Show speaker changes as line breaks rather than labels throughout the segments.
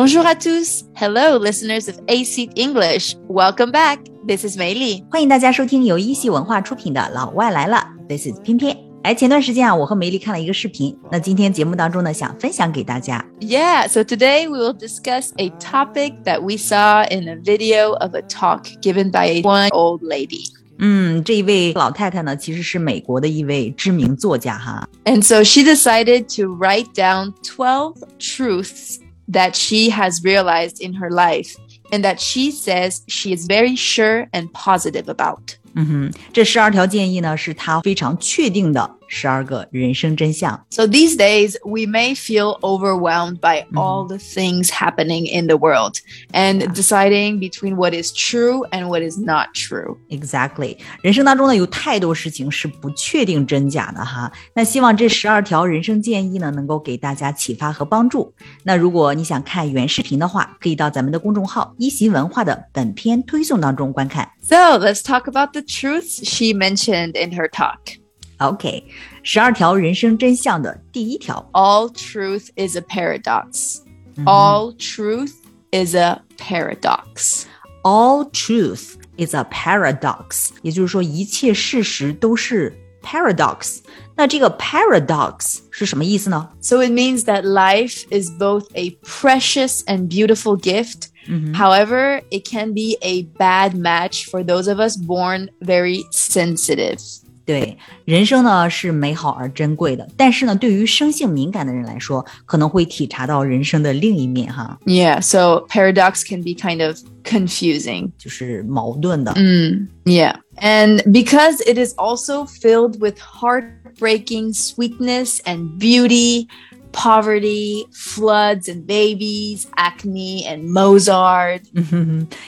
Bonjour à tous. Hello, listeners of AC English. Welcome back. This is Mei Li.
欢迎大家收听由一席文化出品的《老外来了》，This is 翩翩。哎，前段时间啊，我和梅莉看了一个视频。那今天节目当中呢，想分享给大家。
Yeah, so today we will discuss a topic that we saw in a video of a talk given by one old lady.
嗯，这一位老太太呢，其实是美国的一位知名作家哈。
And so she decided to write down twelve truths that she has realized in her life and that she says she is very sure and positive about.
嗯哼，这十二条建议呢，是她非常确定的 十二个人生真相。
So these days, we may feel overwhelmed by all the things happening in the world and deciding between what is true and what is not true.
Exactly，人生当中呢有太多事情是不确定真假的哈。那希望这十二条人生建议呢，能够给大家启发和帮助。那如果你想看原视频的话，可以到咱们的公众号“一席文化”的本篇推送当中观看。
So let's talk about the truths she mentioned in her talk.
OK，十二条人生真相的第一条，
All truth is a paradox. All truth is a paradox.
All truth is a paradox，也就是说一切事实都是 paradox。那这个 paradox 是什么意思呢？
So it means that life is both a precious and beautiful gift. However, it can be a bad match for those of us born very sensitive.
对，人生呢是美好而珍贵的，但是呢，对于生性敏感的人来说，可能会体察到人生的另一面哈，
Yeah, so paradox can be kind of confusing.
就是矛盾的。
Mm, yeah. And because it is also filled with heartbreaking sweetness and beauty, poverty, floods and babies, acne and Mozart.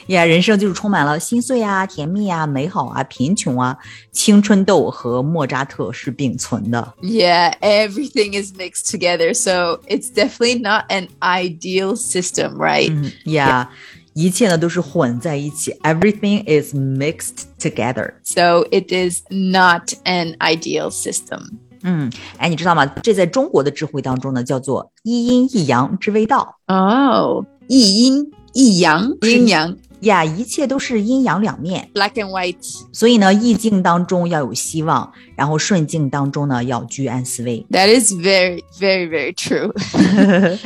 呀，人生就是充满了心碎啊、甜蜜啊、美好啊、贫穷啊，青春痘和莫扎特是并存的。
Yeah, everything is mixed together. So it's definitely not an ideal system, right?
嗯呀，一切呢都是混在一起，everything is mixed together。
So it is not an ideal system.
嗯，哎，你知道吗？这在中国的智慧当中呢，叫做一阴一阳之谓道。
Oh, 一阴一阳阴阳
呀，一切都是阴阳两面。
black and white.
所以呢，逆境当中要有希望，然后顺境当中呢要居安思危。
That is very, very, very true.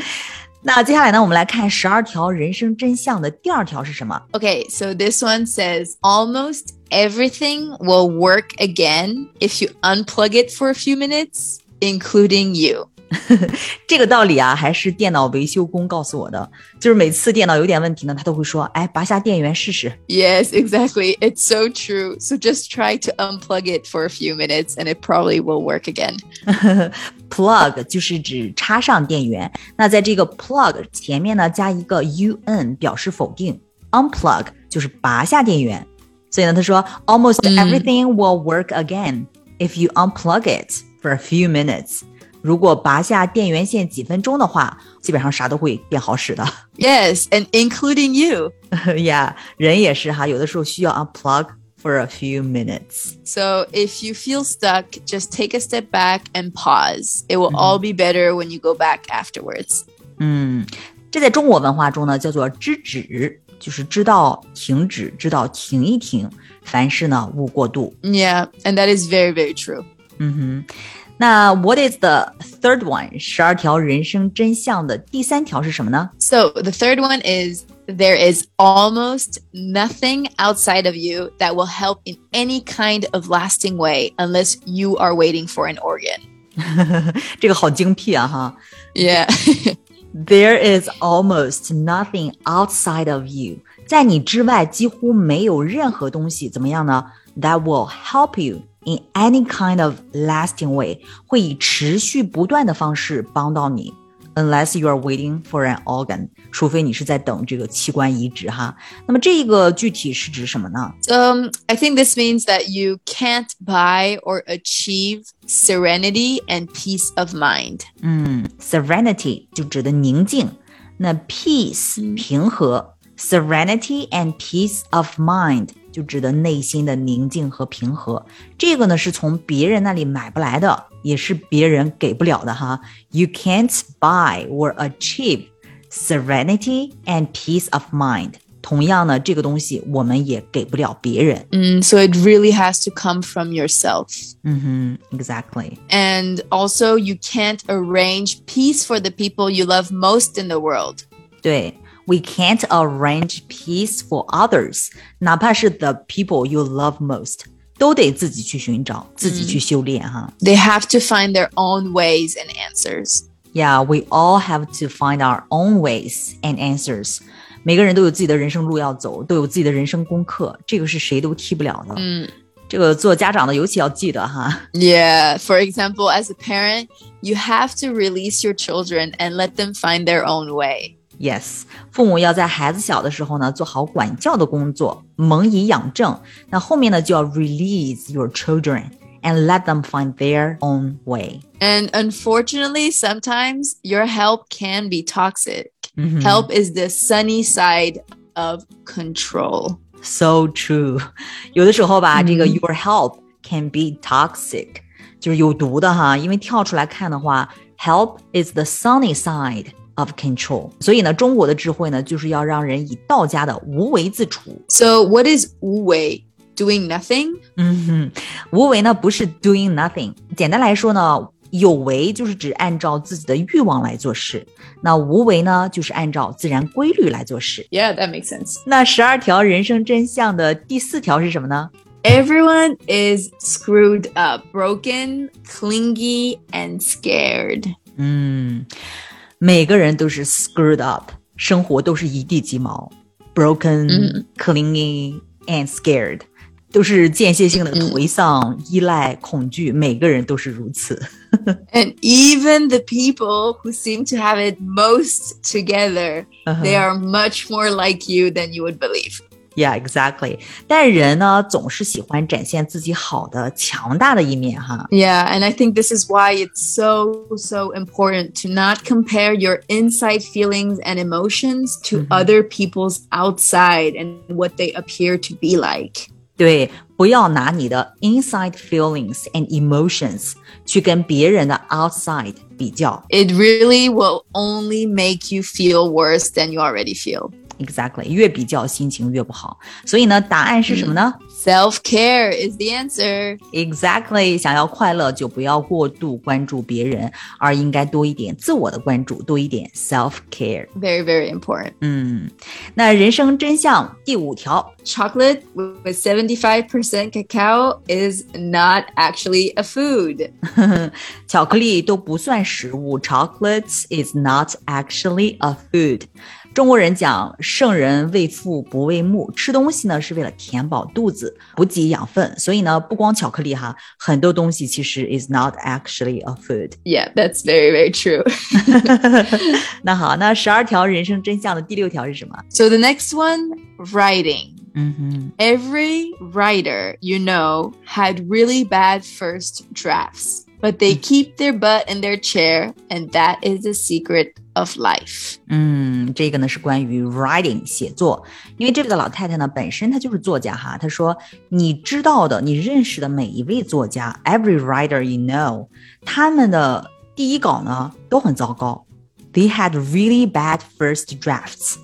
那接下来呢，我们来看十二条人生真相的第二条是什么？
Okay, so this one says almost everything will work again if you unplug it for a few minutes, including you.
这个道理啊，还是电脑维修工告诉我的。就是每次电脑有点问题呢，他都会说：“哎，拔下电源试试。
Yes, exactly. It's so true. So just try to unplug it for a few minutes and it probably will work again.
”plug 就是指插上电源。那在这个 plug 前面呢，加一个 un 表示否定，unplug 就是拔下电源。所以呢，他说：“Almost everything will work again if you unplug it for a few minutes。”如果拔下电源线几分钟的话，基本上啥都会变好使的。
Yes, and including you.
yeah，人也是哈，有的时候需要 unplug for a few minutes。
So if you feel stuck, just take a step back and pause. It will all be better when you go back afterwards.
嗯，这在中国文化中呢叫做知止，就是知道停止，知道停一停，凡事呢勿过度。
Yeah, and that is very, very true.
嗯哼，那 What is the third one？十二条人生真相的第三条是什么呢？
So the third one is there is almost nothing outside of you that will help in any kind of lasting way unless you are waiting for an organ.
这个好精辟啊哈。
Yeah.
There is almost nothing outside of you，在你之外几乎没有任何东西怎么样呢？That will help you in any kind of lasting way，会以持续不断的方式帮到你。 Unless you are waiting for an organ，除非你是在等这个器官移植哈。那么这个具体是指什么呢？
Um, I think this means that you can't buy or achieve serenity and peace of mind.
嗯，serenity 就指的宁静，那 peace 平和，serenity and peace of mind 就指的内心的宁静和平和。这个呢是从别人那里买不来的， 也是别人给不了的哈。You can't buy or achieve serenity and peace of mind。同样呢，这个东西我们也给不了别人。
Mm, so it really has to come from yourself.
嗯哼，exactly。
And also, you can't arrange peace for the people you love most in the world.
对，we can't arrange peace for others，哪怕是 the people you love most， 都得自己去寻找，自己去修炼哈。
They have to find their own ways and answers.
Yeah, we all have to find our own ways and answers. 每个人都有自己的人生路要走，都有自己的人生功课，这个是谁都替不了的。
嗯
这个做家长的尤其要记得哈。
Yeah. For example, as a parent, you have to release your children and let them find their own way.
Yes，父母要在孩子小的时候呢，做好管教的工作，蒙以养正。那后面呢，就要 release your children and let them find their own way。
And unfortunately, sometimes your help can be toxic.
嗯哼
Help is the sunny side of control.
So true，有的时候吧，
嗯
这个 your help can be toxic，就是有毒的哈。因为跳出来看的话，help is the sunny side of control。所以呢，中国的智慧呢，就是要让人以道家的无为自处。
So, what is wu wei? Doing nothing?
嗯哼，无为呢不是 doing nothing，简单来说呢，有为就是指按照自己的欲望来做事，那无为呢就是按照自然规律来做事。
Yeah, that makes sense.
那十二条人生真相的第四条是什么呢？
Everyone is screwed up, broken, clingy, and scared.
嗯， 每个人都是 screwed up，生活都是一地鸡毛，broken、
嗯
clingy and scared，都是间歇性的颓丧、依赖、恐惧，每个人都是如此。
And even the people who seem to have it most together, they are much more like you than you would believe.
Yeah, exactly. 但人呢，总是喜欢展现自己好的、强大的一面哈。
Yeah, and I think this is why it's so, so important to not compare your inside feelings and emotions to other people's outside and what they appear to be like.
对，不要拿你的 inside feelings and emotions 去跟别人的 outside 比较。
It really will only make you feel worse than you already feel.
Exactly，越比较心情越不好。所以呢，答案是什么呢？
Self care is the answer.
Exactly，想要快乐就不要过度关注别人，而应该多一点自我的关注，多一点 self care。
Very, very important.
嗯，那人生真相第五条，
Chocolate with 75% cacao is not actually a food.
巧克力都不算食物，chocolates is not actually a food。 中国人讲“圣人为腹不为目”，吃东西呢是为了填饱肚子、补给养分。所以呢，不光巧克力哈，很多东西其实 is not actually a food.
Yeah, that's very very true.
那好，那十二条人生真相的第六条是什么
？So the next one, writing.
Mm-hmm.
Every writer you know had really bad first drafts, but they mm. keep their butt in their chair, and that is the secret of life.
嗯，这个呢是关于 writing 写作，因为这个老太太呢本身她就是作家哈，她说你知道的、你认识的每一位作家，every writer you know，他们的第一稿呢都很糟糕，they had really bad first drafts，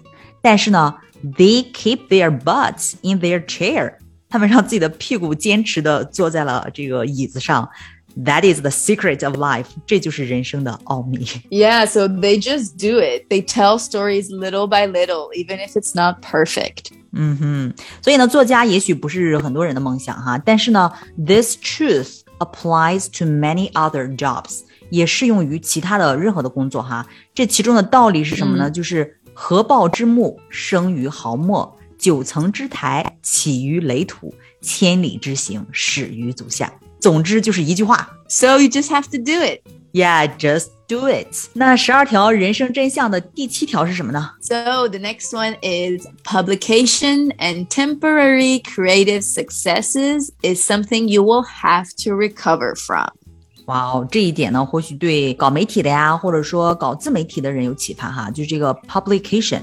但是呢，they keep their butts in their chair，他们让自己的屁股坚持的坐在了这个椅子上。That is the secret of life，这就是人生的奥秘。
Yeah, so they just do it. They tell stories little by little, even if it's not perfect.
嗯哼，所以呢，作家也许不是很多人的梦想哈，但是呢，this truth applies to many other jobs，也适用于其他的任何的工作哈。这其中的道理是什么呢？就是合抱之木，生于毫末； 九层之台，起于垒土；千里之行，始于足下。总之就是一句话
So you just have to do
it.，Yeah, just do it。那十二条人生真相的第七条是什么呢
？So the next one is publication and temporary creative successes is something you will have to recover from.
哇哦，这一点呢，或许对搞媒体的呀，或者说搞自媒体的人有启发哈。就这个 publication，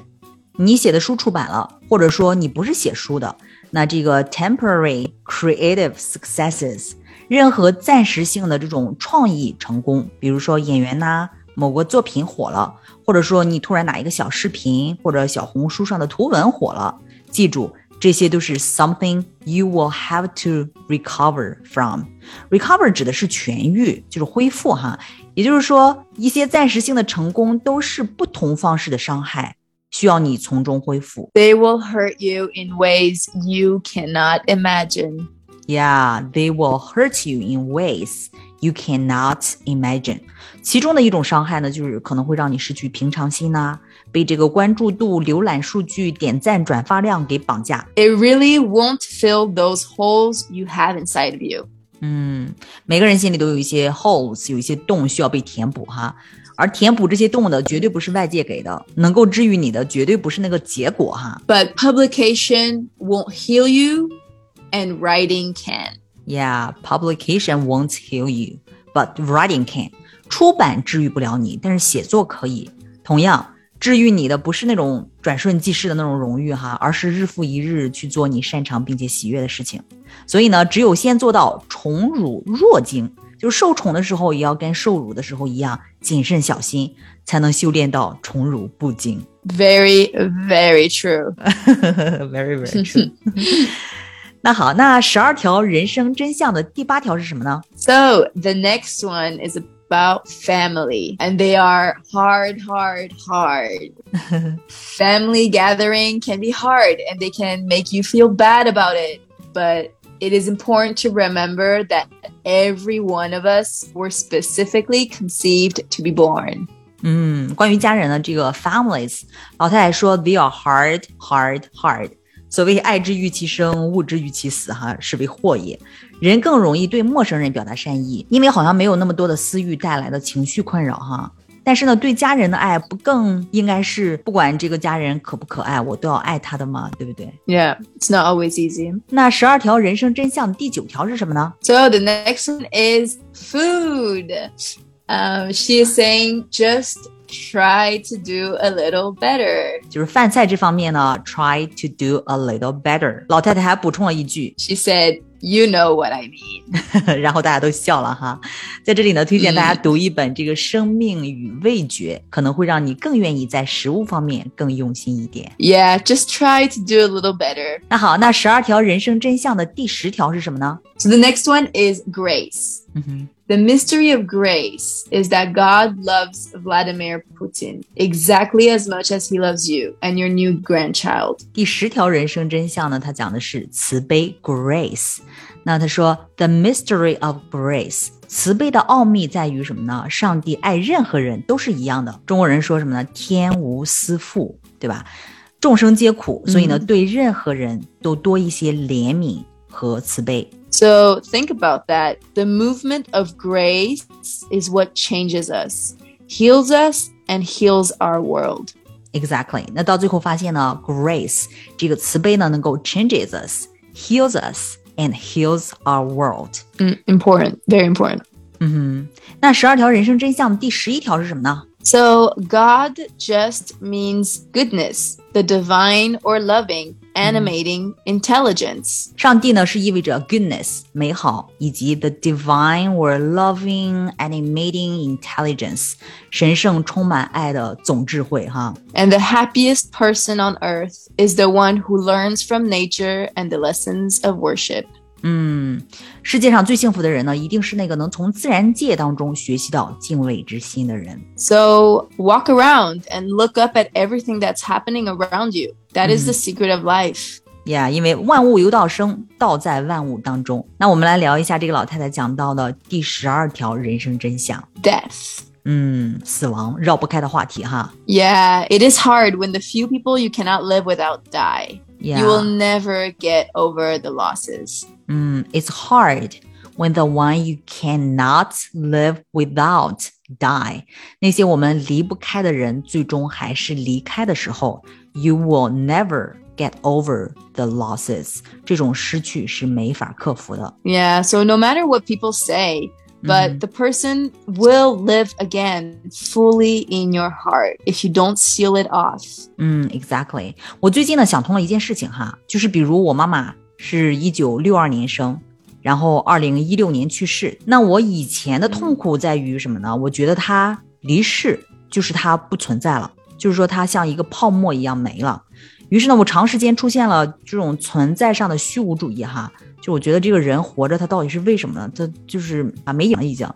你写的书出版了，或者说你不是写书的，那这个 temporary creative successes，任何暂时性的这种创意成功，比如说演员呐、某个作品火了，或者说你突然哪一个小视频或者小红书上的图文火了，记住这些都是 something you will have to recover from。recover 指的是痊愈，就是恢复哈。也就是说，一些暂时性的成功都是不同方式的伤害，需要你从中恢复。
They will hurt you in ways you cannot imagine.
Yeah, they will hurt you in ways you cannot imagine. 其中的一种伤害呢，就是可能会让你失去平常心呐、被这个关注度、浏览数据、点赞、转发量给绑架。
It really won't fill those holes you have inside of you.
嗯，每个人心里都有一些 holes，有一些洞需要被填补哈。 而填补这些洞的，绝对不是外界给的，能够治愈你的，绝对不是那个结果哈。
But publication won't heal you, and writing can.
Yeah, publication won't heal you, but writing can. 出版治愈不了你，但是写作可以。同样，治愈你的不是那种转瞬即逝的那种荣誉哈，而是日复一日去做你擅长并且喜悦的事情。所以呢，只有先做到宠辱若惊，就是受宠的时候也要跟受辱的时候一样谨慎小心，才能修炼到宠辱不惊。
Very, very true.
very very true 。那好，那十二条人生真相的第八条是什么呢？
So the next one is about family, and they are hard, hard, hard. family gathering can be hard, and they can make you feel bad about it. But it is important to remember that every one of us were specifically conceived to be born.
嗯，关于家人的这个 families，老太太说 they are hard, hard, hard。所谓爱之欲其生，物之欲其死，哈，是为祸也。人更容易对陌生人表达善意，因为好像没有那么多的私欲带来的情绪困扰，哈。 但是呢，对家人的爱不更应该是不管这个家人可不可爱，我都要爱他的吗？对不对？
Yeah, it's not always easy.
那十二条人生真相第九条是什么呢？
So the next one is food. Um, she is saying just try to do a little better.
就是饭菜这方面呢，try to do a little better。老太太还补充了一句，
She said, You know what I mean.
然后大家都笑了哈。在这里呢，推荐大家读一本这个《生命与味觉》，可能会让你更愿意在食物方面更用心一点。
Yeah, just try to do a little better.
那好，那十二条人生真相的第十条是什么呢？
So the next one is grace.
嗯哼，
The mystery of grace is that God loves Vladimir Putin exactly as much as he loves you and your new grandchild.
第十条人生真相呢，它讲的是慈悲 （grace）。那他说，the mystery of grace，慈悲的奥秘在于什么呢？上帝爱任何人都是一样的。中国人说什么呢？天无私父，对吧？众生皆苦，所以呢，对任何人都多一些怜悯和慈悲。
So think about that. The movement of grace is what changes us, heals us, and heals our world.
Exactly。那到最后发现呢，grace 这个慈悲呢，能够 changes us, heals us, and heals our world。
Mm, important, very important.
嗯哼，那十二条人生真相第十一条是什么呢？
So, God just means goodness, the divine or loving, animating intelligence.
上帝呢是意味着 goodness 美好，以及 the divine or loving animating intelligence 神圣充满爱的总智慧哈。
And the happiest person on earth is the one who learns from nature and the lessons of worship.
嗯，世界上最幸福的人呢，一定是那个能从自然界当中学习到敬畏之心的人。
So, walk around and look up at everything that's happening around you. That is the secret of life.
呀因为万物由道生，道在万物当中。那我们来聊一下这个老太太讲到的第十二条人生真相。
Death.
嗯，死亡绕不开的话题哈。
Yeah, it is hard when the few people you cannot live without die.
Yeah.
You will never get over the losses.
嗯，It's hard when the one you cannot live without die。那些我们离不开的人，最终还是离开的时候，you will never get over the losses。这种失去是没法克服的。
Yeah, so no matter what people say, but the person will live again fully in your heart if you don't seal it off.
嗯，exactly。我最近呢想通了一件事情哈，就是比如我妈妈 是一九六二年生，然后二零一六年去世。那我以前的痛苦在于什么呢？我觉得他离世就是他不存在了，就是说他像一个泡沫一样没了。于是呢，我长时间出现了这种存在上的虚无主义哈。就我觉得这个人活着，他到底是为什么呢？他就是啊没影了已经。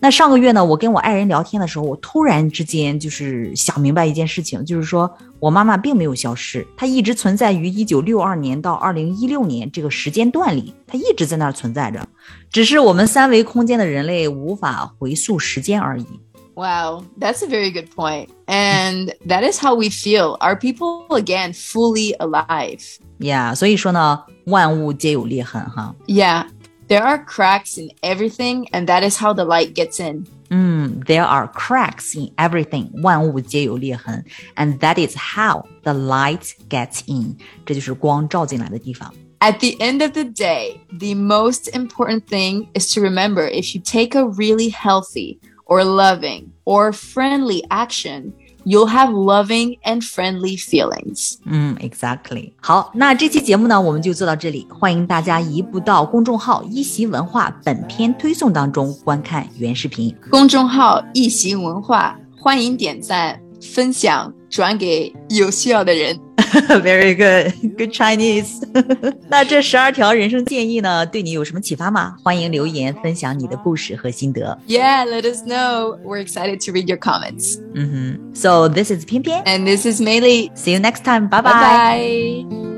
那上个月呢，我跟我爱人聊天的时候，我突然之间就是想明白一件事情，就是说我妈妈并没有消失，她一直存在于一九六二年到二零一六年这个时间段里，她一直在那儿存在着，只是我们三维空间的人类无法回溯时间而已。
Wow, that's a very good point. And that is how we feel. Are people again fully alive?
Yeah, 所以说呢，万物皆有裂痕哈。
Yeah, there are cracks in everything, and that is how the light gets in.
嗯，There are cracks in everything，万物皆有裂痕，and that is how the light gets in，这就是光照进来的地方。
At the end of the day, the most important thing is to remember if you take a really healthy or loving or friendly action, you'll have loving and friendly feelings.
嗯，exactly。好，那这期节目呢，我们就做到这里。欢迎大家移步到公众号“一席文化”本篇推送当中观看原视频。
公众号“一席文化”，欢迎点赞、分享、转给有需要的人。
Very good, good Chinese 那这十二条人生建议呢，对你有什么启发吗？欢迎留言分享你的故事和心得。
Yeah, let us know. We're excited to read your comments.
Mm-hmm. So this is 翩翩
and this is Mei Li.
See you next time. Bye bye.
bye, bye.